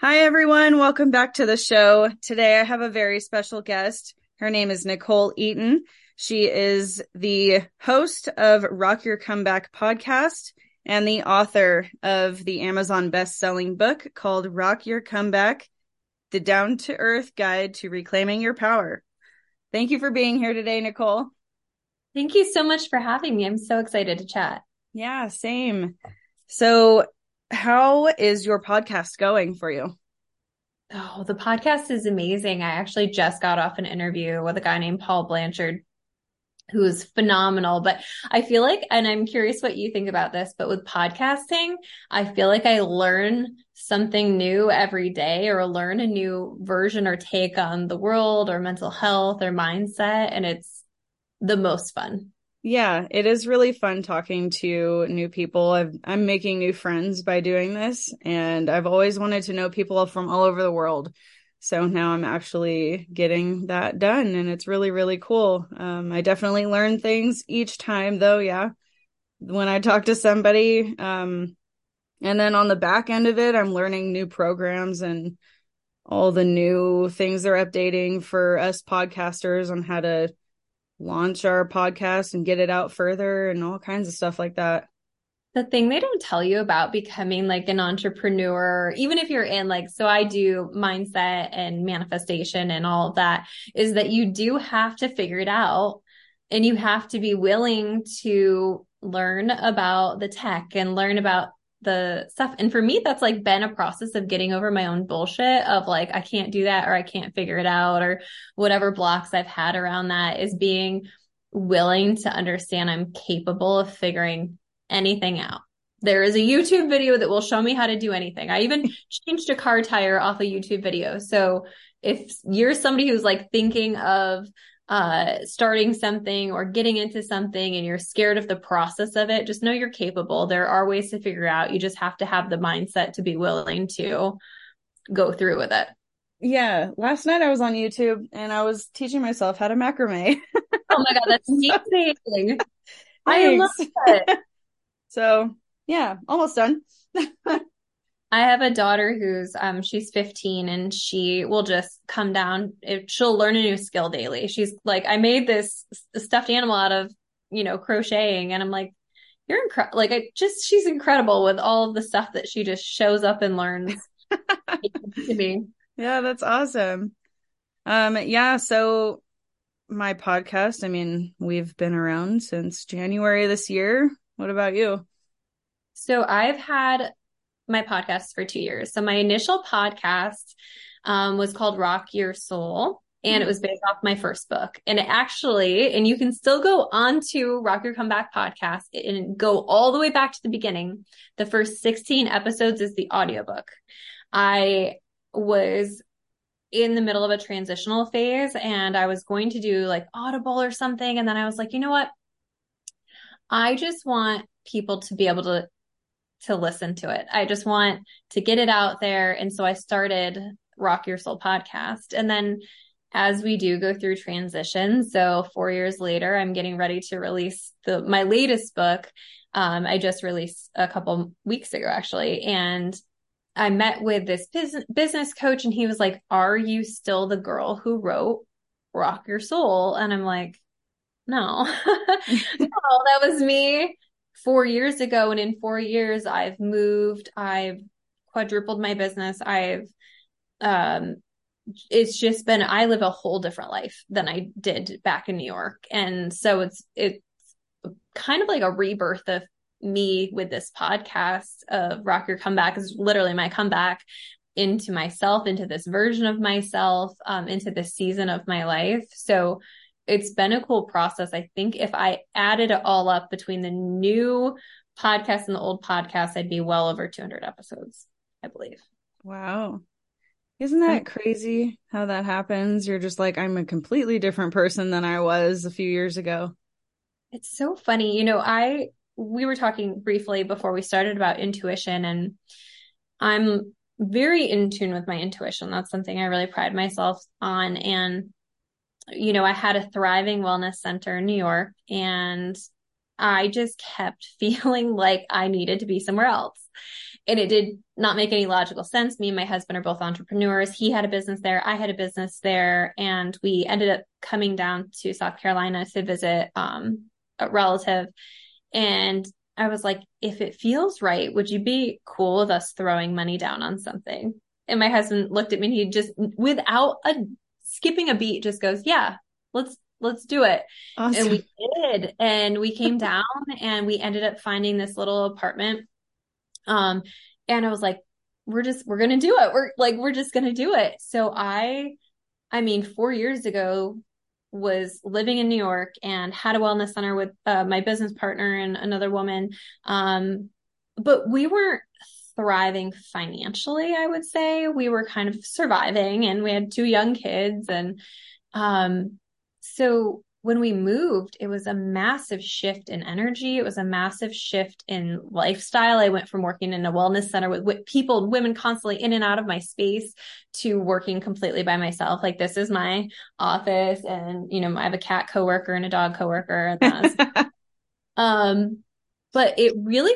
Hi, everyone. Welcome back to the show. Today I have a very special guest. Her name is Nichole Eaton. She is the host of Rock Your Comeback podcast and the author of the Amazon best-selling book called Rock Your Comeback: The Down to Earth Guide to Reclaiming Your Power. Thank you for being here today, Nichole. Thank you so much for having me. I'm so excited to chat. Yeah, same. So, how is your podcast going for you? Oh, the podcast is amazing. I actually just got off an interview with a guy named Paul Blanchard who is phenomenal. But I feel like, and I'm curious what you think about this, but with podcasting, I feel like I learn something new every day or learn a new version or take on the world or mental health or mindset. And it's the most fun. Yeah, it is really fun talking to new people. i am making new friends by doing this, and I've always wanted to know people from all over the world. So now I'm actually getting that done, and it's really, really cool. Um, I definitely learn things each time, though. Yeah, when I talk to somebody, um, and then on the back end of it, I'm learning new programs and all the new things they're updating for us podcasters on how to launch our podcast and get it out further and all kinds of stuff like that. The thing they don't tell you about becoming like an entrepreneur, even if you're in like, so I do mindset and manifestation and all of that, is that you do have to figure it out and you have to be willing to learn about the tech and learn about the stuff. And for me, that's like been a process of getting over my own bullshit of like, I can't do that or I can't figure it out or whatever blocks I've had around that is being willing to understand I'm capable of figuring anything out. There is a YouTube video that will show me how to do anything. I even changed a car tire off a YouTube video. So if you're somebody who's like thinking of uh, starting something or getting into something and you're scared of the process of it, just know you're capable. There are ways to figure out. You just have to have the mindset to be willing to go through with it. Yeah. Last night I was on YouTube and I was teaching myself how to macrame. oh my God. That's amazing. I love it. so yeah, almost done. I have a daughter who's um she's 15 and she will just come down if she'll learn a new skill daily. She's like I made this stuffed animal out of, you know, crocheting and I'm like you're incredible. Like I just she's incredible with all of the stuff that she just shows up and learns to me. Yeah, that's awesome. Um yeah, so my podcast, I mean, we've been around since January this year. What about you? So I've had my podcast for two years. So my initial podcast um, was called Rock Your Soul. And it was based off my first book. And it actually, and you can still go on to Rock Your Comeback podcast and go all the way back to the beginning. The first 16 episodes is the audiobook. I was in the middle of a transitional phase and I was going to do like Audible or something. And then I was like, you know what? I just want people to be able to to listen to it. I just want to get it out there. And so I started Rock Your Soul podcast. And then as we do go through transition, so four years later, I'm getting ready to release the my latest book. Um, I just released a couple weeks ago, actually, and I met with this business business coach, and he was like, "Are you still the girl who wrote Rock Your Soul?" And I'm like, "No, no, that was me four years ago. And in four years, I've moved, I've quadrupled my business. I've, um, it's just been, I live a whole different life than I did back in New York. And so it's, it's kind of like a rebirth of me with this podcast of Rock Your Comeback is literally my comeback into myself, into this version of myself, um, into this season of my life. So it's been a cool process. I think if I added it all up between the new podcast and the old podcast, I'd be well over 200 episodes, I believe. Wow. Isn't that crazy how that happens? You're just like, I'm a completely different person than I was a few years ago. It's so funny. You know, I, we were talking briefly before we started about intuition, and I'm very in tune with my intuition. That's something I really pride myself on. And you know, I had a thriving wellness center in New York and I just kept feeling like I needed to be somewhere else. and it did not make any logical sense. Me and my husband are both entrepreneurs. He had a business there. I had a business there. And we ended up coming down to South Carolina to visit um, a relative. And I was like, if it feels right, would you be cool with us throwing money down on something? And my husband looked at me and he just, without a skipping a beat, just goes, yeah, let's, let's do it. Awesome. And we did. And we came down and we ended up finding this little apartment. Um, and I was like, we're just, we're going to do it. We're like, we're just going to do it. So I, I mean, four years ago, was living in New York and had a wellness center with uh, my business partner and another woman. Um, but we weren't thriving financially, I would say. We were kind of surviving and we had two young kids. And um, so when we moved, it was a massive shift in energy. It was a massive shift in lifestyle. I went from working in a wellness center with, with, people, women constantly in and out of my space to working completely by myself. Like this is my office and, you know, I have a cat coworker and a dog coworker. um, but it really,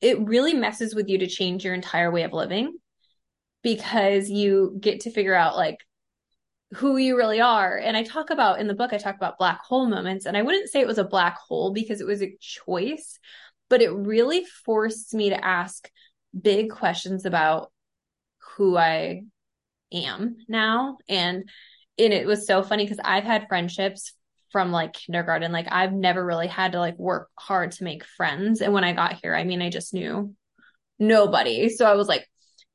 it really messes with you to change your entire way of living because you get to figure out like, who you really are. And I talk about in the book, I talk about black hole moments. And I wouldn't say it was a black hole because it was a choice, but it really forced me to ask big questions about who I am now. And, and it was so funny because I've had friendships from like kindergarten. Like I've never really had to like work hard to make friends. And when I got here, I mean, I just knew nobody. So I was like,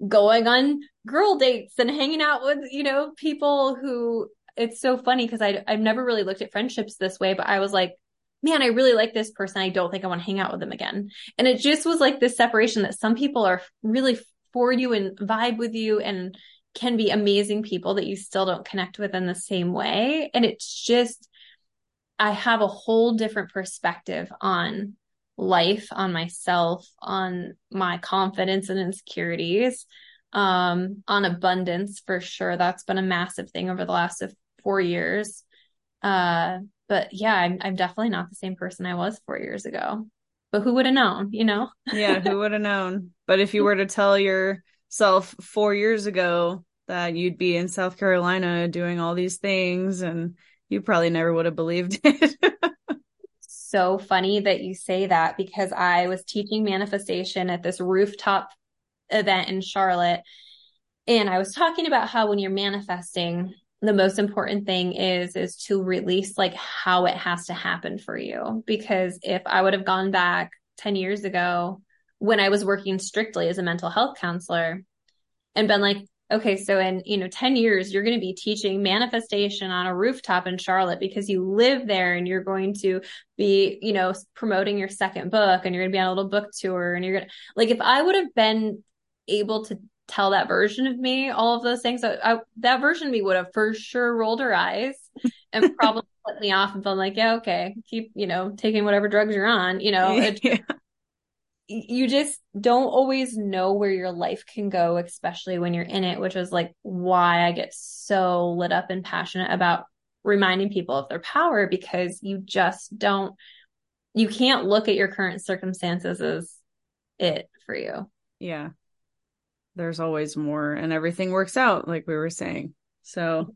going on girl dates and hanging out with, you know, people who it's so funny because I I've never really looked at friendships this way, but I was like, man, I really like this person. I don't think I want to hang out with them again. And it just was like this separation that some people are really for you and vibe with you and can be amazing people that you still don't connect with in the same way. And it's just, I have a whole different perspective on life, on myself, on my confidence and insecurities, um, on abundance for sure. That's been a massive thing over the last four years. Uh, but yeah, I'm, I'm definitely not the same person I was four years ago. But who would have known, you know? yeah, who would have known? But if you were to tell yourself four years ago that you'd be in South Carolina doing all these things and you probably never would have believed it so funny that you say that because I was teaching manifestation at this rooftop event in Charlotte. And I was talking about how when you're manifesting, the most important thing is is to release like how it has to happen for you because if i would have gone back 10 years ago when i was working strictly as a mental health counselor and been like okay, so in, you know, 10 years, you're going to be teaching manifestation on a rooftop in Charlotte because you live there and you're going to be, you know, promoting your second book and you're going to be on a little book tour and you're going to, like, if I would have been able to tell that version of me all of those things, I, I, that version of me would have for sure rolled her eyes and probably let me off and been like, yeah, okay, keep, you know, taking whatever drugs you're on, you know, yeah you just don't always know where your life can go, especially when you're in it, which is like why I get so lit up and passionate about reminding people of their power because you just don't, you can't look at your current circumstances as it for you. Yeah. There's always more and everything works out, like we were saying. So,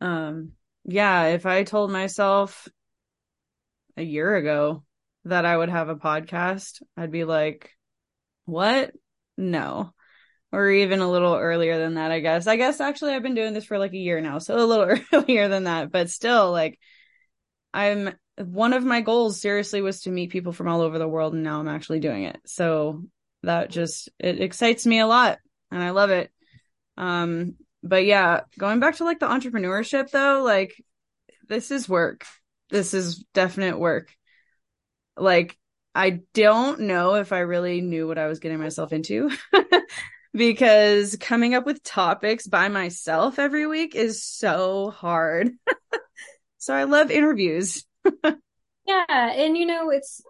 um, yeah, if I told myself a year ago that I would have a podcast, I'd be like, what? No. Or even a little earlier than that, I guess. I guess actually I've been doing this for like a year now, so a little earlier than that, but still like I'm one of my goals seriously was to meet people from all over the world and now I'm actually doing it. So that just it excites me a lot and I love it. Um but yeah, going back to like the entrepreneurship though, like this is work. This is definite work like I don't know if I really knew what I was getting myself into because coming up with topics by myself every week is so hard. so I love interviews. yeah. And you know, it's,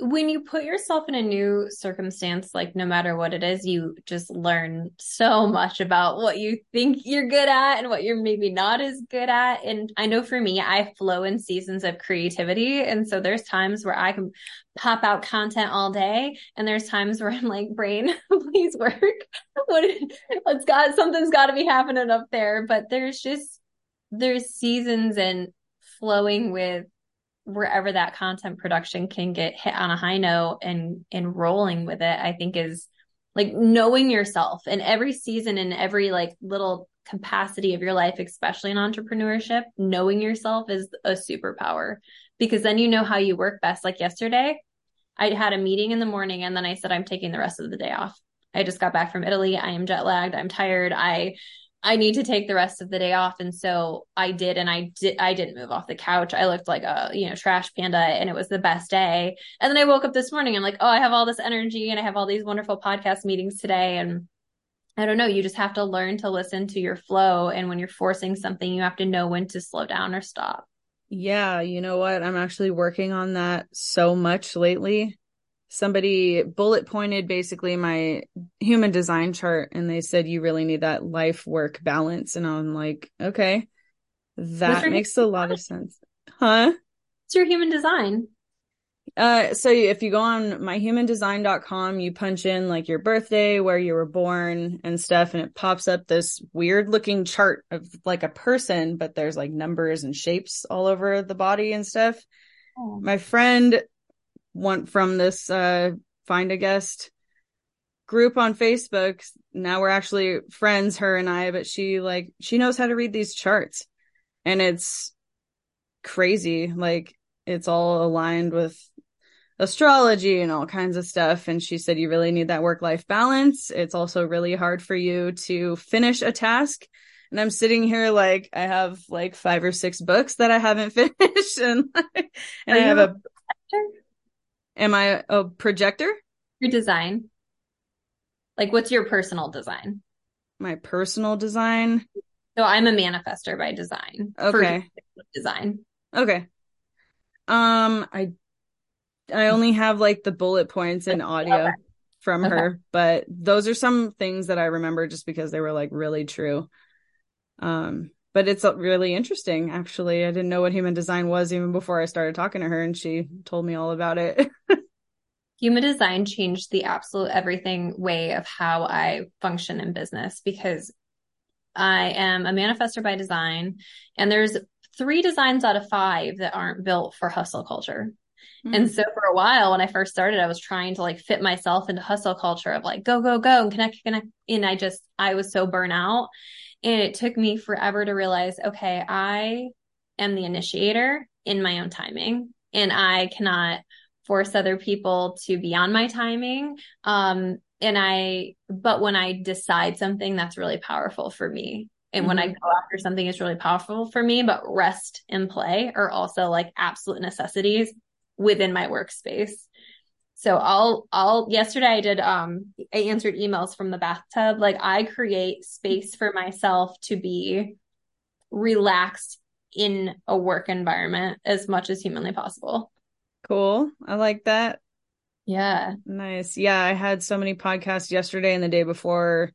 when you put yourself in a new circumstance, like no matter what it is, you just learn so much about what you think you're good at and what you're maybe not as good at. And I know for me, I flow in seasons of creativity. And so there's times where I can pop out content all day. And there's times where I'm like, brain, please work. what, let's got, something's got to be happening up there. But there's just, there's seasons and flowing with wherever that content production can get hit on a high note and and rolling with it i think is like knowing yourself in every season and every like little capacity of your life especially in entrepreneurship knowing yourself is a superpower. Because then you know how you work best. Like yesterday i had a meeting in the morning and then i said i'm taking the rest of the day off. I just got back from italy. I am jet lagged. I'm tired. I I need to take the rest of the day off. And so I did, and I did, I didn't move off the couch. I looked like a, you know, trash panda and it was the best day. And then I woke up this morning. I'm like, oh, I have all this energy and I have all these wonderful podcast meetings today. And I don't know, you just have to learn to listen to your flow. And when you're forcing something, you have to know when to slow down or stop. Yeah. You know what? I'm actually working on that so much lately somebody bullet pointed basically my human design chart and they said you really need that life work balance. And i'm like okay that makes a lot of sense. Huh? It's your human design? Uh so if you go on myhumandesign.com you punch in like your birthday where you were born and stuff and it pops up this weird looking chart of like a person but there's like numbers and shapes all over the body and stuff. Oh. my friend want from this uh find a guest group on Facebook. Now we're actually friends, her and I, but she like she knows how to read these charts. And it's crazy. Like it's all aligned with astrology and all kinds of stuff. And she said you really need that work life balance. It's also really hard for you to finish a task. And I'm sitting here like I have like five or six books that I haven't finished and, and I have a Am I a projector? Your design. Like, what's your personal design? My personal design. So I'm a manifester by design. Okay. Design. Okay. Um, I I only have like the bullet points and audio okay. from okay. her, but those are some things that I remember just because they were like really true. Um, but it's really interesting actually i didn't know what human design was even before i started talking to her and she told me all about it human design changed the absolute everything way of how i function in business because i am a manifester by design and there's three designs out of five that aren't built for hustle culture mm-hmm. and so for a while when I first started, I was trying to like fit myself into hustle culture of like go, go, go and connect, connect. And I just, I was so burnt out. And it took me forever to realize, okay, I am the initiator in my own timing and I cannot force other people to be on my timing. Um, and I, but when I decide something that's really powerful for me, and mm-hmm. when I mm-hmm. go after something that's really powerful for me, but rest and play are also like absolute necessities within my workspace. So I'll, I'll, yesterday I did, um, I answered emails from the bathtub. Like I create space for myself to be relaxed in a work environment as much as humanly possible. Cool. I like that. Yeah. Nice. Yeah. I had so many podcasts yesterday and the day before.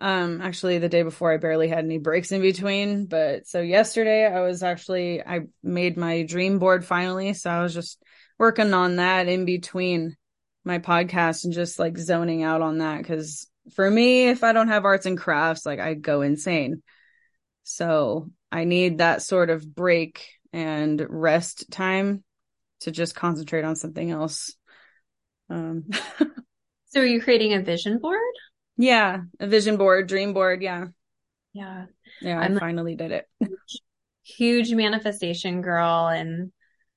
Um, actually the day before I barely had any breaks in between. But so yesterday I was actually, I made my dream board finally. So I was just working on that in between my podcast and just like zoning out on that because for me if i don't have arts and crafts like i go insane. So i need that sort of break and rest time to just concentrate on something else. Um so are you creating a vision board? Yeah a vision board dream board yeah. Yeah. Yeah I'm i finally did it. huge manifestation girl and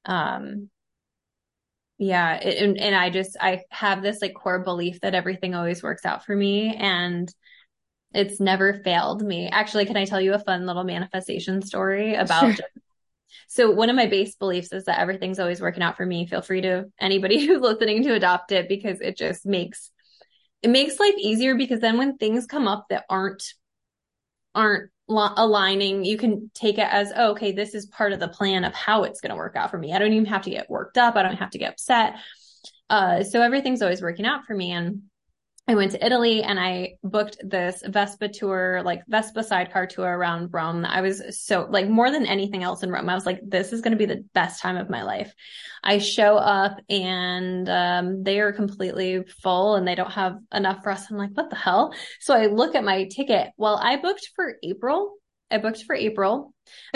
um yeah and, and i just i have this like core belief that everything always works out for me and it's never failed me actually can i tell you a fun little manifestation story about sure. so one of my base beliefs is that everything's always working out for me feel free to anybody who's listening to adopt it because it just makes it makes life easier because then when things come up that aren't aren't aligning you can take it as oh, okay this is part of the plan of how it's going to work out for me i don't even have to get worked up i don't have to get upset Uh, so everything's always working out for me. And I went to Italy and I booked this Vespa tour, like Vespa sidecar tour around Rome. I was so like more than anything else in Rome. I was like, this is going to be the best time of my life. I show up and um, they are completely full and they don't have enough for us. I'm like, what the hell? So I look at my ticket. Well, I booked for April. I booked for April.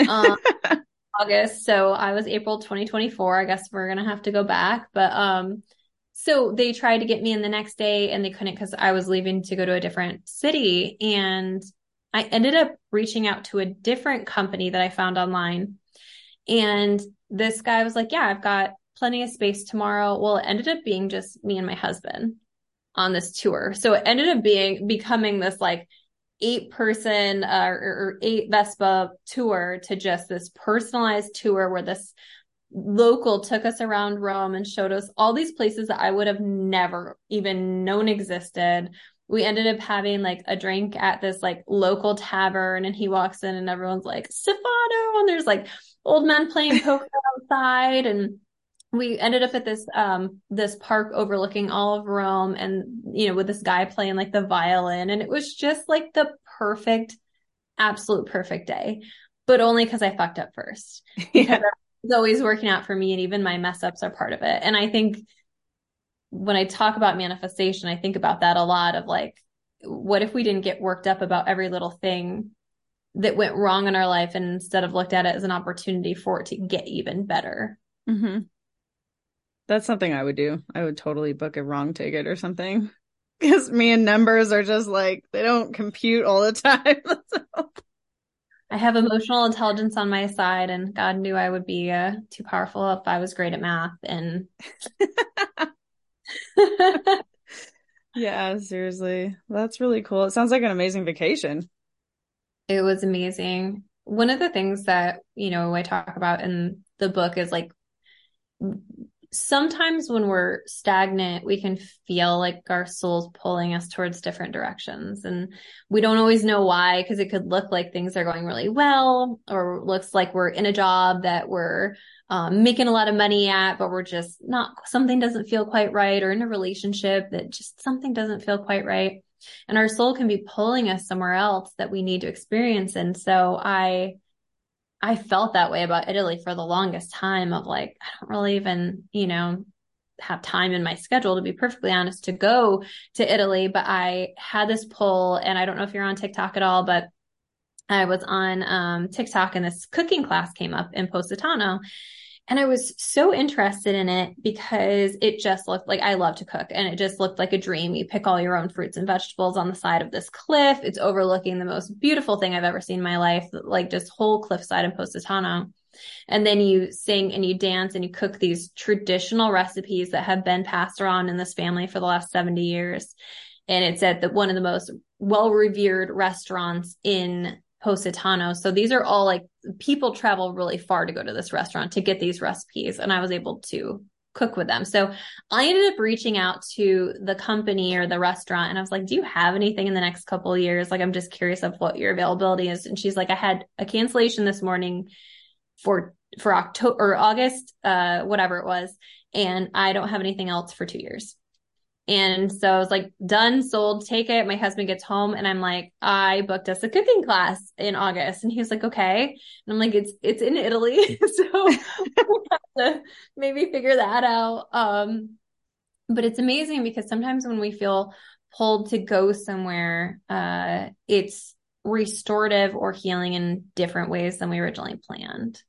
Um, August. So I was April 2024. I guess we're going to have to go back, but, um, so they tried to get me in the next day and they couldn't because I was leaving to go to a different city. And I ended up reaching out to a different company that I found online. And this guy was like, Yeah, I've got plenty of space tomorrow. Well, it ended up being just me and my husband on this tour. So it ended up being becoming this like eight person uh, or, or eight Vespa tour to just this personalized tour where this local took us around Rome and showed us all these places that I would have never even known existed. We ended up having like a drink at this like local tavern and he walks in and everyone's like, Stefano. And there's like old men playing poker outside. And we ended up at this, um, this park overlooking all of Rome and, you know, with this guy playing like the violin. And it was just like the perfect, absolute perfect day, but only because I fucked up first. Yeah it's always working out for me and even my mess ups are part of it. And I think when I talk about manifestation, I think about that a lot of like, what if we didn't get worked up about every little thing that went wrong in our life and instead of looked at it as an opportunity for it to get even better? Mm-hmm. That's something I would do. I would totally book a wrong ticket or something because me and numbers are just like, they don't compute all the time. so. I have emotional intelligence on my side, and God knew I would be uh, too powerful if I was great at math. And yeah, seriously, that's really cool. It sounds like an amazing vacation. It was amazing. One of the things that you know I talk about in the book is like sometimes when we're stagnant, we can feel like our soul's pulling us towards different directions. And we don't always know why, because it could look like things are going really well, or looks like we're in a job that we're um, making a lot of money at, but we're just not, something doesn't feel quite right, or in a relationship that just something doesn't feel quite right. And our soul can be pulling us somewhere else that we need to experience. And so I, I felt that way about Italy for the longest time of like, I don't really even, you know, have time in my schedule to be perfectly honest to go to Italy, but I had this pull and I don't know if you're on TikTok at all, but I was on um, TikTok and this cooking class came up in Positano and I was so interested in it because it just looked like I love to cook and it just looked like a dream. You pick all your own fruits and vegetables on the side of this cliff. It's overlooking the most beautiful thing I've ever seen in my life, like just whole cliffside in Positano. And then you sing and you dance and you cook these traditional recipes that have been passed around in this family for the last 70 years. And it's at the, one of the most well revered restaurants in Positano. So these are all like people travel really far to go to this restaurant to get these recipes. And I was able to cook with them. So I ended up reaching out to the company or the restaurant and I was like, do you have anything in the next couple years? Like, I'm just curious of what your availability is. And she's like, I had a cancellation this morning for, for October or August, uh, whatever it was. And I don't have anything else for two years. And so I was like, done, sold, take it. My husband gets home and I'm like, I booked us a cooking class in August. And he was like, okay. And I'm like, it's, it's in Italy. so we'll have to maybe figure that out. Um, but it's amazing because sometimes when we feel pulled to go somewhere, uh, it's restorative or healing in different ways than we originally planned.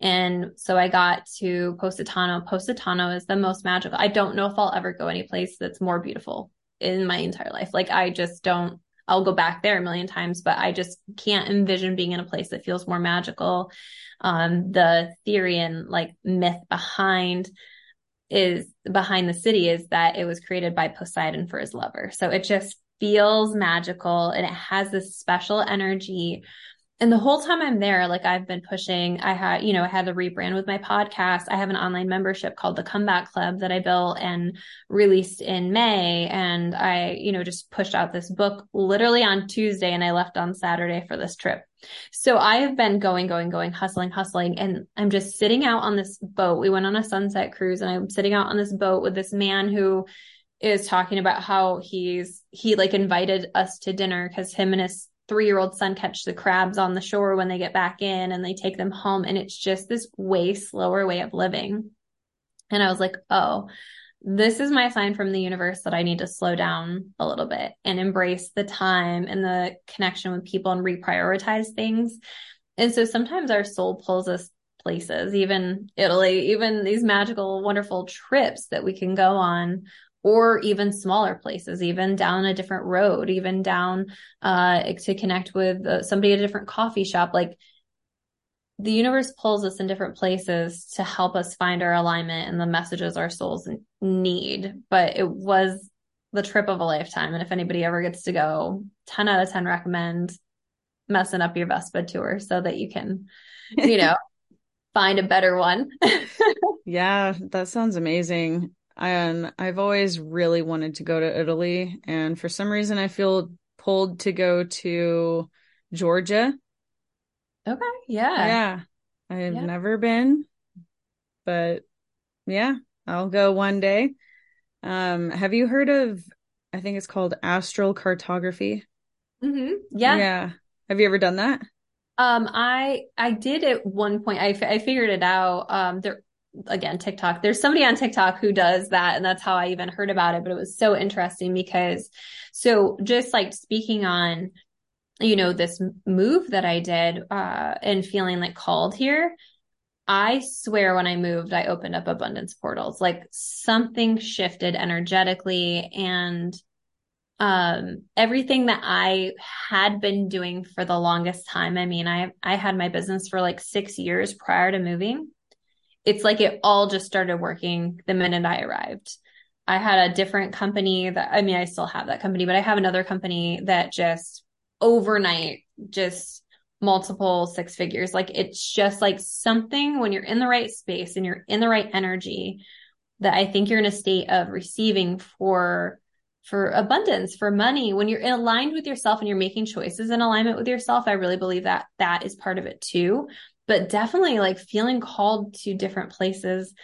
And so I got to Positano. Positano is the most magical. I don't know if I'll ever go any place that's more beautiful in my entire life. Like I just don't, I'll go back there a million times, but I just can't envision being in a place that feels more magical. Um, the theory and like myth behind is behind the city is that it was created by Poseidon for his lover. So it just feels magical and it has this special energy and the whole time I'm there, like I've been pushing, I had, you know, I had to rebrand with my podcast. I have an online membership called the Comeback Club that I built and released in May. And I, you know, just pushed out this book literally on Tuesday and I left on Saturday for this trip. So I have been going, going, going, hustling, hustling. And I'm just sitting out on this boat. We went on a sunset cruise and I'm sitting out on this boat with this man who is talking about how he's, he like invited us to dinner because him and his three year old son catch the crabs on the shore when they get back in and they take them home. And it's just this way slower way of living. And I was like, oh, this is my sign from the universe that I need to slow down a little bit and embrace the time and the connection with people and reprioritize things. And so sometimes our soul pulls us places, even Italy, even these magical, wonderful trips that we can go on or even smaller places, even down a different road, even down uh, to connect with uh, somebody at a different coffee shop. Like the universe pulls us in different places to help us find our alignment and the messages our souls need. But it was the trip of a lifetime. And if anybody ever gets to go, 10 out of 10 recommend messing up your Vespa tour so that you can, you know, find a better one. yeah, that sounds amazing. And I've always really wanted to go to Italy. And for some reason, I feel pulled to go to Georgia. Okay. Yeah. Yeah. I've yeah. never been, but yeah, I'll go one day. Um, have you heard of, I think it's called astral cartography? Mm-hmm. Yeah. Yeah. Have you ever done that? Um, I, I did at one point, I, I figured it out. Um, there, again, TikTok. There's somebody on TikTok who does that. And that's how I even heard about it. But it was so interesting because, so just like speaking on, you know, this move that I did, uh, and feeling like called here, I swear when I moved, I opened up abundance portals. Like something shifted energetically and, um, everything that I had been doing for the longest time. I mean, I, I had my business for like six years prior to moving it's like it all just started working the minute I arrived. I had a different company that, I mean, I still have that company, but I have another company that just overnight, just multiple six figures. Like it's just like something when you're in the right space and you're in the right energy that I think you're in a state of receiving for for abundance, for money. When you're aligned with yourself and you're making choices in alignment with yourself, I really believe that that is part of it too but definitely like feeling called to different places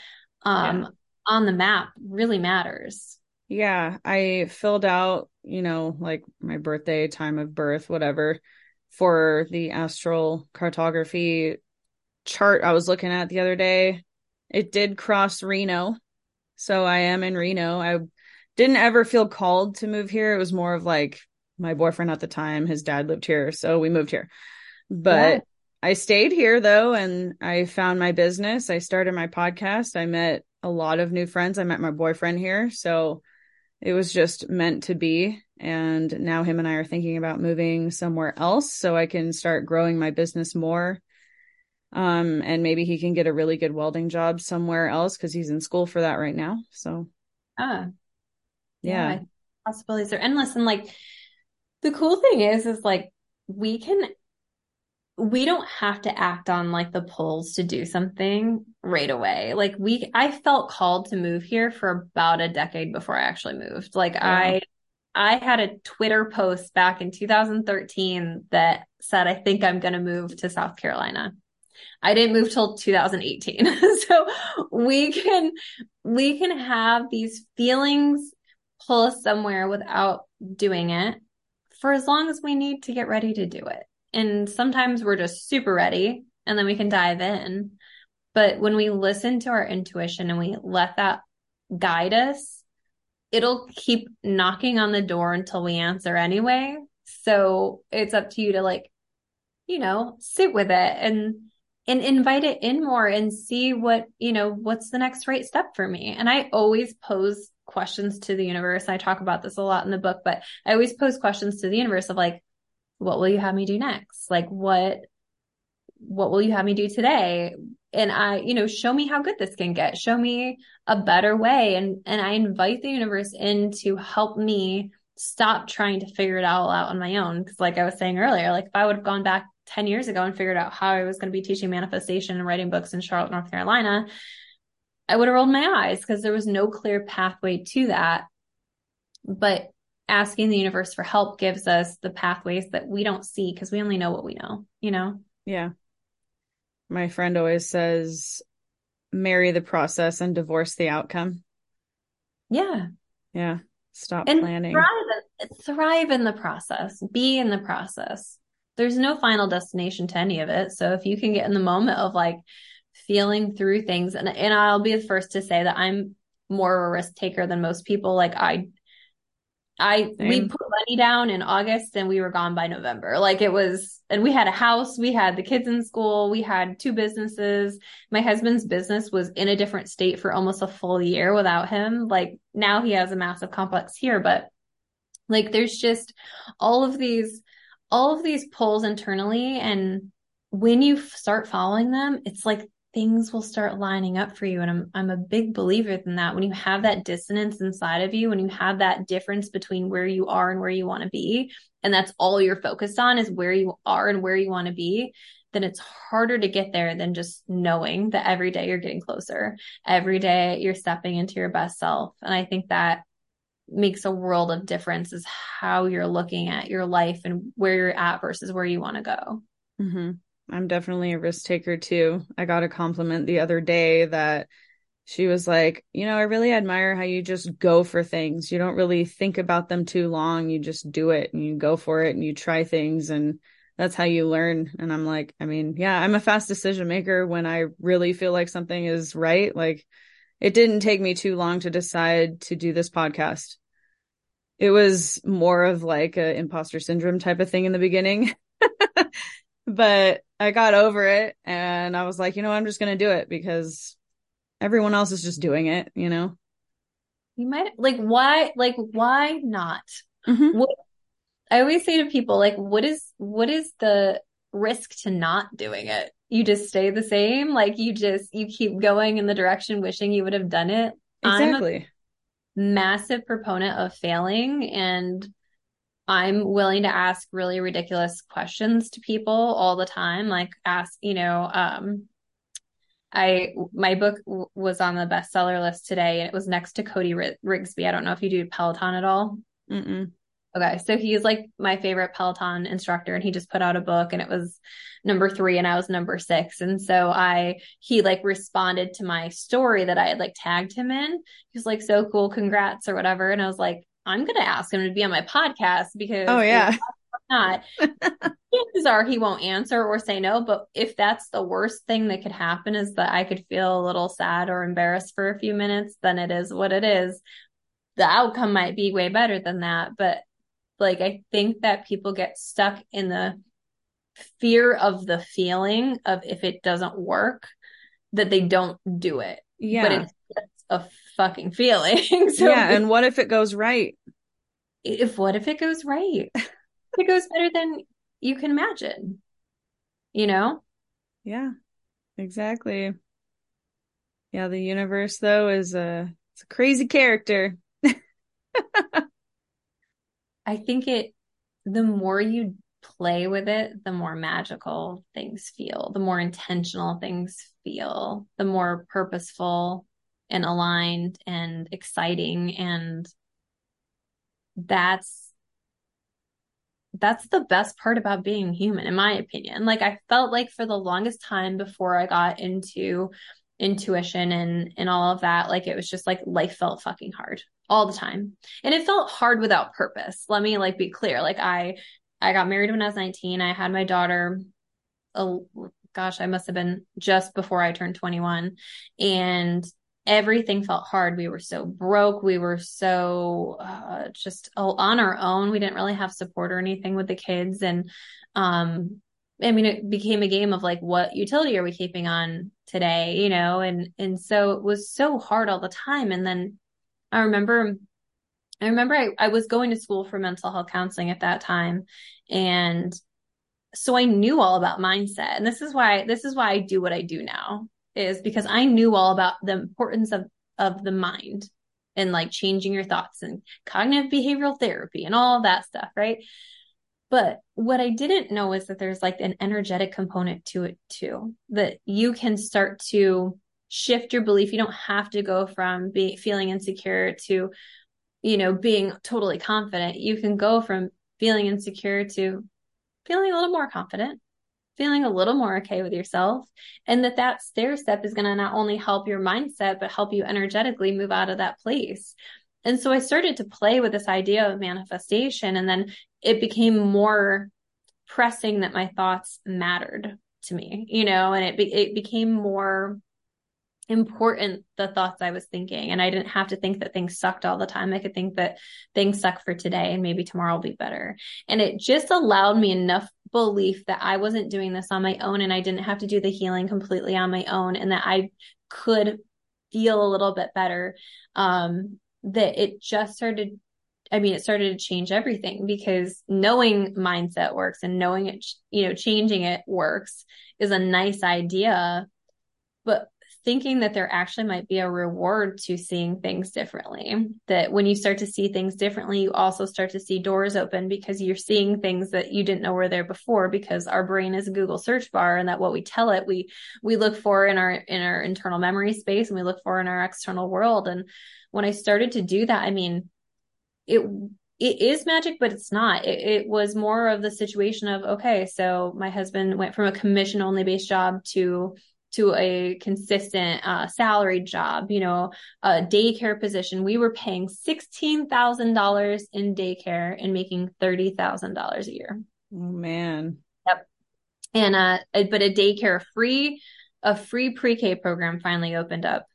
um, yeah. on the map really matters. Yeah, I filled out, you know, like my birthday, time of birth, whatever, for the astral cartography chart I was looking at the other day. It did cross Reno. So I am in Reno. I didn't ever feel called to move here. It was more of like my boyfriend at the time, his dad lived here, so we moved here. But I stayed here though, and I found my business. I started my podcast. I met a lot of new friends. I met my boyfriend here. So it was just meant to be. And now him and I are thinking about moving somewhere else so I can start growing my business more. Um, and maybe he can get a really good welding job somewhere else because he's in school for that right now. So, ah, yeah, yeah possibilities are endless. And like, the cool thing is, is like, we can we don't have to act on like the pulls to do something right away. Like we, I felt called to move here for about a decade before I actually moved. Like yeah. I, I had a Twitter post back in 2013 that said, I think I'm going to move to South Carolina. I didn't move till 2018. so we can, we can have these feelings pull us somewhere without doing it for as long as we need to get ready to do it. And sometimes we're just super ready and then we can dive in. But when we listen to our intuition and we let that guide us, it'll keep knocking on the door until we answer anyway. So it's up to you to like, you know, sit with it and and invite it in more and see what, you know, what's the next right step for me. And I always pose questions to the universe. I talk about this a lot in the book, but I always pose questions to the universe of like, what will you have me do next? Like what, what will you have me do today? And I, you know, show me how good this can get. Show me a better way. And, and I invite the universe in to help me stop trying to figure it all out on my own. Cause like I was saying earlier, like if I would have gone back 10 years ago and figured out how I was going to be teaching manifestation and writing books in Charlotte, North Carolina, I would have rolled my eyes because there was no clear pathway to that. But asking the universe for help gives us the pathways that we don't see because we only know what we know, you know? Yeah. My friend always says, marry the process and divorce the outcome. Yeah. Yeah. Stop and planning. Thrive, thrive in the process, be in the process. There's no final destination to any of it. So if you can get in the moment of like feeling through things, and, and I'll be the first to say that I'm more of a risk taker than most people. Like I I Same. we put money down in August and we were gone by November. Like it was and we had a house, we had the kids in school, we had two businesses. My husband's business was in a different state for almost a full year without him. Like now he has a massive complex here, but like there's just all of these all of these pulls internally and when you start following them, it's like things will start lining up for you. And I'm, I'm a big believer in that. When you have that dissonance inside of you, when you have that difference between where you are and where you want to be, and that's all you're focused on is where you are and where you want to be, then it's harder to get there than just knowing that every day you're getting closer. Every day you're stepping into your best self. And I think that makes a world of difference is how you're looking at your life and where you're at versus where you want to go. Mm-hmm. I'm definitely a risk taker too. I got a compliment the other day that she was like, you know, I really admire how you just go for things. You don't really think about them too long. You just do it and you go for it and you try things and that's how you learn. And I'm like, I mean, yeah, I'm a fast decision maker when I really feel like something is right. Like it didn't take me too long to decide to do this podcast. It was more of like a imposter syndrome type of thing in the beginning. but I got over it and I was like, you know, I'm just going to do it because everyone else is just doing it, you know? You might like, why, like, why not? Mm-hmm. What, I always say to people, like, what is, what is the risk to not doing it? You just stay the same. Like you just, you keep going in the direction wishing you would have done it. Exactly. massive proponent of failing and I'm willing to ask really ridiculous questions to people all the time. Like ask, you know, um, I my book w- was on the bestseller list today, and it was next to Cody R- Rigsby. I don't know if you do Peloton at all. Mm-mm. Okay, so he's like my favorite Peloton instructor, and he just put out a book, and it was number three, and I was number six, and so I he like responded to my story that I had like tagged him in. He was like, "So cool, congrats" or whatever, and I was like, I'm going to ask him to be on my podcast because oh yeah, not chances are he won't answer or say no. But if that's the worst thing that could happen is that I could feel a little sad or embarrassed for a few minutes, then it is what it is. The outcome might be way better than that, but like I think that people get stuck in the fear of the feeling of if it doesn't work that they don't do it. Yeah. But it's a fucking feeling. so yeah, and what if it goes right? If what if it goes right? it goes better than you can imagine. You know? Yeah. Exactly. Yeah, the universe though is a it's a crazy character. I think it the more you play with it, the more magical things feel, the more intentional things feel, the more purposeful and aligned and exciting and that's that's the best part about being human in my opinion. Like i felt like for the longest time before i got into intuition and and all of that like it was just like life felt fucking hard all the time. And it felt hard without purpose. Let me like be clear. Like i i got married when i was 19 i had my daughter oh gosh i must have been just before i turned 21 and everything felt hard. We were so broke. We were so uh, just on our own. We didn't really have support or anything with the kids. And um, I mean, it became a game of like, what utility are we keeping on today? You know, and and so it was so hard all the time. And then I remember. I remember I, I was going to school for mental health counseling at that time and so I knew all about mindset. And this is why this is why I do what I do now is because I knew all about the importance of, of the mind and like changing your thoughts and cognitive behavioral therapy and all that stuff, right? But what I didn't know is that there's like an energetic component to it too, that you can start to shift your belief. You don't have to go from being feeling insecure to, you know, being totally confident. You can go from feeling insecure to feeling a little more confident, feeling a little more okay with yourself. And that that stair step is going to not only help your mindset, but help you energetically move out of that place. And so I started to play with this idea of manifestation. And then it became more pressing that my thoughts mattered to me, you know, and it, be- it became more important the thoughts I was thinking. And I didn't have to think that things sucked all the time. I could think that things suck for today and maybe tomorrow will be better. And it just allowed me enough belief that I wasn't doing this on my own and I didn't have to do the healing completely on my own and that I could feel a little bit better. Um, that it just started I mean, it started to change everything because knowing mindset works and knowing it, you know, changing it works is a nice idea. But thinking that there actually might be a reward to seeing things differently, that when you start to see things differently, you also start to see doors open because you're seeing things that you didn't know were there before because our brain is a Google search bar and that what we tell it, we, we look for in our, in our internal memory space and we look for in our external world. And when I started to do that, I mean, it it is magic, but it's not. It, it, was more of the situation of okay, so my husband went from a commission only based job to to a consistent uh, salaried job, you know, a daycare position. We were paying sixteen thousand dollars in daycare and making thirty thousand dollars a year. Oh man. Yep. And uh, but a daycare free, a free pre-K program finally opened up.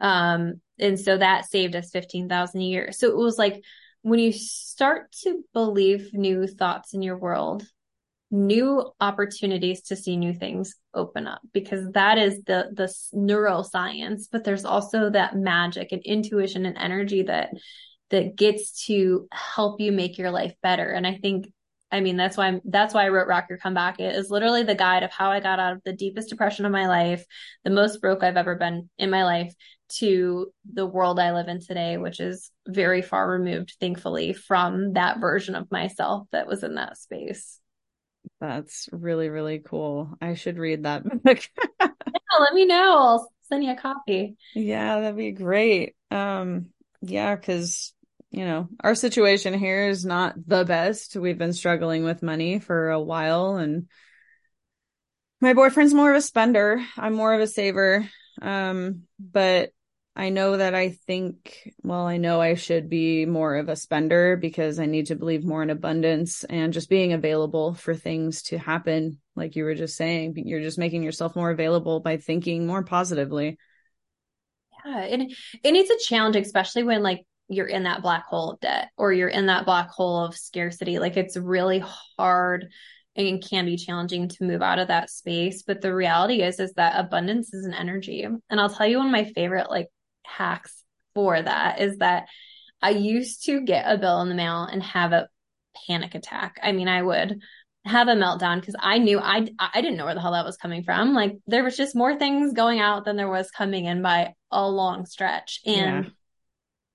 Um, and so that saved us 15,000 a year. So it was like when you start to believe new thoughts in your world, new opportunities to see new things open up because that is the the neuroscience but there's also that magic and intuition and energy that that gets to help you make your life better and i think i mean that's why I'm, that's why i wrote rock your comeback it is literally the guide of how i got out of the deepest depression of my life the most broke i've ever been in my life to the world I live in today, which is very far removed, thankfully, from that version of myself that was in that space. That's really, really cool. I should read that book. yeah, let me know. I'll send you a copy. Yeah, that'd be great. Um, yeah, because you know, our situation here is not the best. We've been struggling with money for a while and my boyfriend's more of a spender. I'm more of a saver. Um, but I know that I think, well, I know I should be more of a spender because I need to believe more in abundance and just being available for things to happen. Like you were just saying, you're just making yourself more available by thinking more positively. Yeah. And, and it's a challenge, especially when like you're in that black hole of debt or you're in that black hole of scarcity. Like it's really hard and can be challenging to move out of that space. But the reality is, is that abundance is an energy. And I'll tell you one of my favorite like hacks for that is that I used to get a bill in the mail and have a panic attack. I mean, I would have a meltdown because I knew I I didn't know where the hell that was coming from. Like there was just more things going out than there was coming in by a long stretch. And yeah.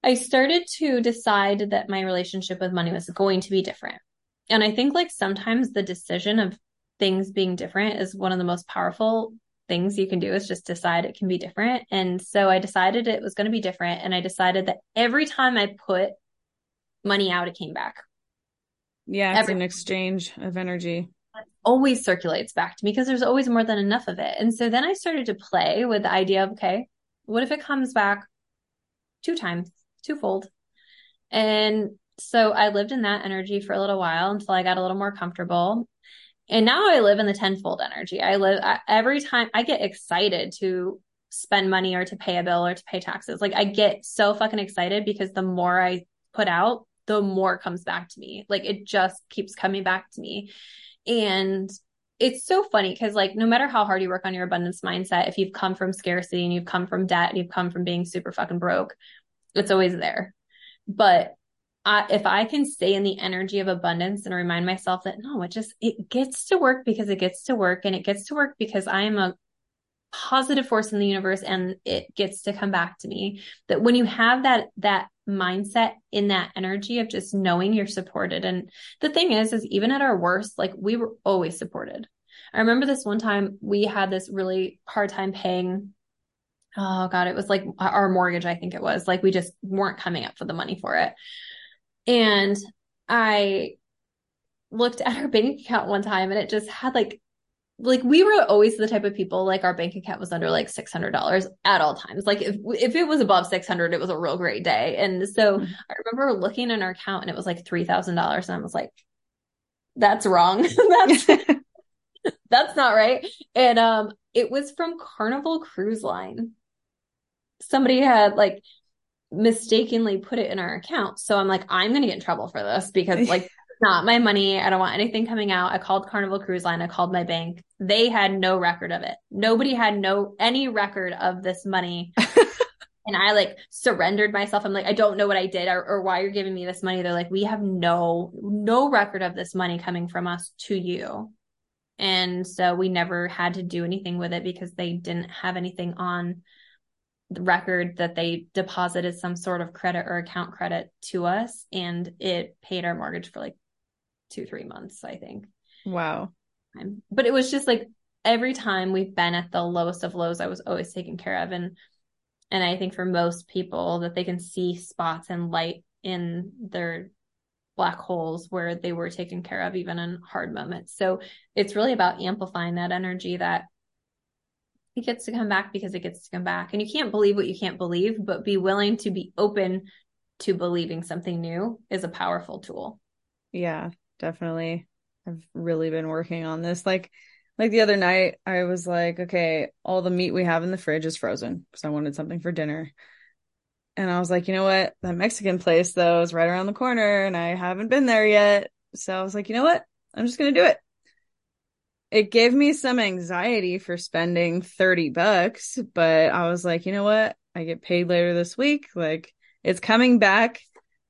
I started to decide that my relationship with money was going to be different. And I think like sometimes the decision of things being different is one of the most powerful things you can do is just decide it can be different. And so I decided it was going to be different. And I decided that every time I put money out, it came back. Yeah, it's every- an exchange of energy. Always circulates back to me because there's always more than enough of it. And so then I started to play with the idea of, okay, what if it comes back two times, twofold? And so I lived in that energy for a little while until I got a little more comfortable. And now I live in the tenfold energy. I live I, every time I get excited to spend money or to pay a bill or to pay taxes. Like I get so fucking excited because the more I put out, the more comes back to me. Like it just keeps coming back to me. And it's so funny because like no matter how hard you work on your abundance mindset, if you've come from scarcity and you've come from debt and you've come from being super fucking broke, it's always there. But I, if I can stay in the energy of abundance and remind myself that no, it just, it gets to work because it gets to work and it gets to work because I am a positive force in the universe and it gets to come back to me. That when you have that that mindset in that energy of just knowing you're supported. And the thing is is even at our worst like we were always supported. I remember this one time we had this really hard time paying oh god it was like our mortgage i think it was. Like we just weren't coming up for the money for it and i looked at our bank account one time and it just had like like we were always the type of people like our bank account was under like $600 at all times. Like if if it was above 600 it was a real great day. And so mm-hmm. i remember looking in our account and it was like $3000 and i was like that's wrong. That's that's not right. And um it was from carnival cruise line. Somebody had like mistakenly put it in our account so i'm like i'm going to get in trouble for this because like not my money. I don't want anything coming out. I called Carnival Cruise Line. I called my bank. They had no record of it. Nobody had no any record of this money. and I like surrendered myself. I'm like, I don't know what I did or, or why you're giving me this money. They're like, we have no no record of this money coming from us to you. And so we never had to do anything with it because they didn't have anything on record that they deposited some sort of credit or account credit to us and it paid our mortgage for like two, three months, I think. Wow. Um, but it was just like every time we've been at the lowest of lows, I was always taken care of. And and I think for most people that they can see spots and light in their black holes where they were taken care of even in hard moments. So it's really about amplifying that energy that it gets to come back because it gets to come back. And you can't believe what you can't believe, but be willing to be open to believing something new is a powerful tool. Yeah definitely. I've really been working on this. Like like the other night, I was like, okay, all the meat we have in the fridge is frozen because I wanted something for dinner. And I was like, you know what? That Mexican place though is right around the corner and I haven't been there yet. So I was like, you know what? I'm just going to do it. It gave me some anxiety for spending 30 bucks, but I was like, you know what? I get paid later this week. Like it's coming back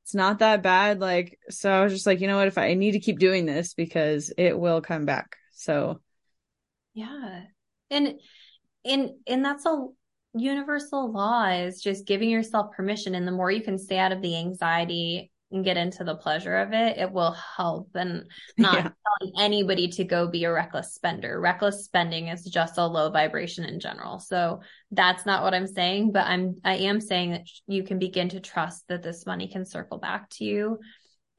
it's not that bad. Like, so I was just like, you know what? If I, I need to keep doing this because it will come back. So, yeah. And, and, and that's a universal law is just giving yourself permission. And the more you can stay out of the anxiety and get into the pleasure of it, it will help. And not yeah. telling anybody to go be a reckless spender. Reckless spending is just a low vibration in general. So that's not what I'm saying, but I'm, I am saying that you can begin to trust that this money can circle back to you.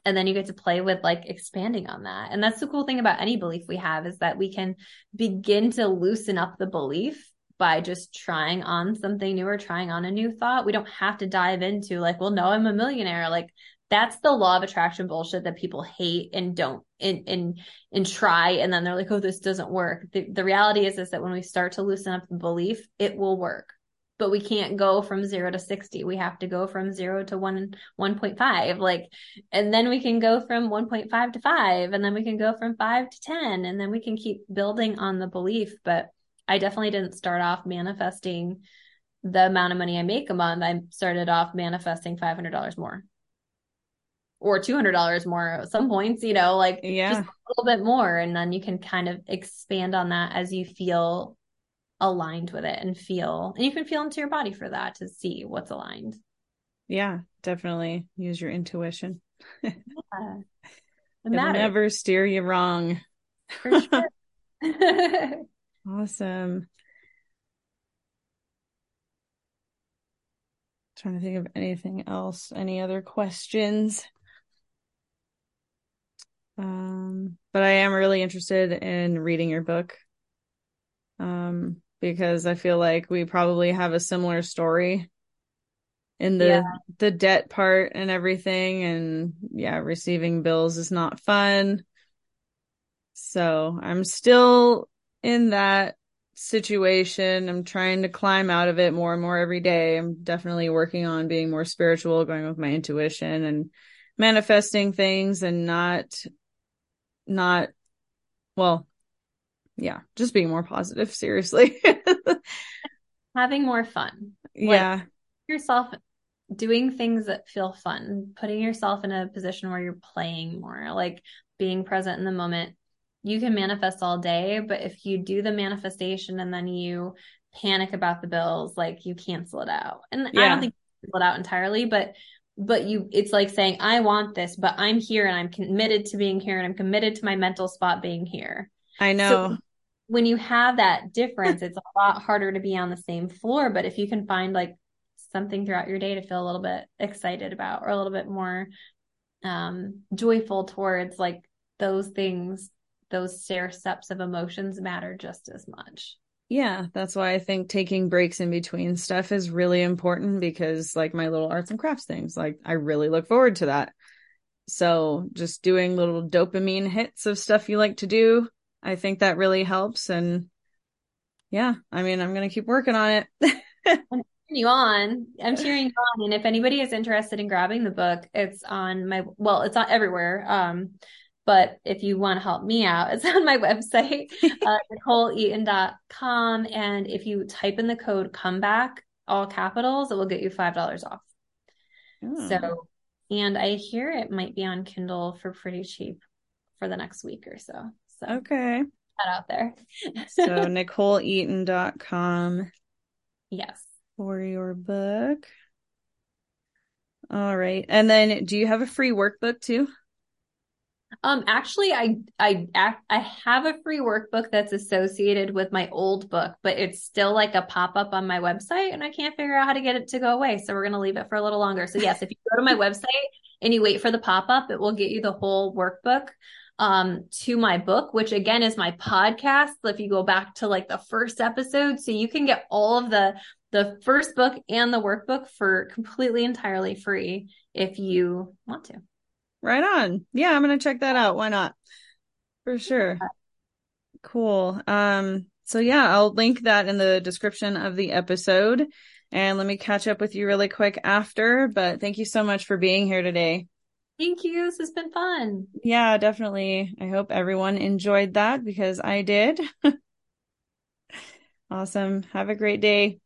And then you get to play with like expanding on that. And that's the cool thing about any belief we have is that we can begin to loosen up the belief by just trying on something new or trying on a new thought. We don't have to dive into like, well, no, I'm a millionaire. Like that's the law of attraction bullshit that people hate and don't and and and try and then they're like oh this doesn't work. The, the reality is is that when we start to loosen up the belief it will work. But we can't go from 0 to 60 we have to go from 0 to 1 1.5 like and then we can go from 1.5 to 5 and then we can go from 5 to 10 and then we can keep building on the belief. But i definitely didn't start off manifesting the amount of money i make a month. I started off manifesting $500 more or $200 more at some points, you know, like yeah. just a little bit more. And then you can kind of expand on that as you feel aligned with it and feel, and you can feel into your body for that to see what's aligned. Yeah, definitely use your intuition. yeah. It will never steer you wrong. For sure. awesome. Trying to think of anything else. Any other questions? Um, but I am really interested in reading your book. Um, because I feel like we probably have a similar story in the yeah. the debt part and everything and yeah, receiving bills is not fun. So, I'm still in that situation. I'm trying to climb out of it more and more every day. I'm definitely working on being more spiritual, going with my intuition and manifesting things and not not well yeah just being more positive seriously having more fun yeah like yourself doing things that feel fun putting yourself in a position where you're playing more like being present in the moment you can manifest all day but if you do the manifestation and then you panic about the bills, like you cancel it out. And Yeah. I don't think you cancel it out entirely, but but you it's like saying, I want this, but I'm here and I'm committed to being here and I'm committed to my mental spot being here. I know. When you have that difference, it's a lot harder to be on the same floor. But if you can find like something throughout your day to feel a little bit excited about or a little bit more um joyful towards like those things those stair steps of emotions matter just as much Yeah, that's why I think taking breaks in between stuff is really important because, like, my little arts and crafts things, like, I really look forward to that. So, just doing little dopamine hits of stuff you like to do, I think that really helps. And yeah, I mean, I'm going to keep working on it. cheering you on i'm cheering you on and if anybody is interested in grabbing the book it's on my well it's not everywhere um but if you want to help me out it's on my website uh, nicholeeaton.com and if you type in the code comeback all capitals it will get you five dollars off Oh, So, and I hear it might be on Kindle for pretty cheap for the next week or so. So, okay. that out there. So, NicholeEaton.com yes. for your book. All right. And then, do you have a free workbook too? Um, actually, I I I have a free workbook that's associated with my old book, but it's still like a pop up on my website, and I can't figure out how to get it to go away. So we're gonna leave it for a little longer. So yes, if you go to my website and you wait for the pop up, it will get you the whole workbook um to my book, which again is my podcast. If you go back to like the first episode, so you can get all of the the first book and the workbook for completely entirely free if you want to. Right on. Yeah, I'm gonna check that out. Why not? For sure. Cool. Um, so yeah, I'll link that in the description of the episode. And let me catch up with you really quick after. But thank you so much for being here today. Thank you. This has been fun. Yeah, definitely. I hope everyone enjoyed that because I did. Awesome. Have a great day.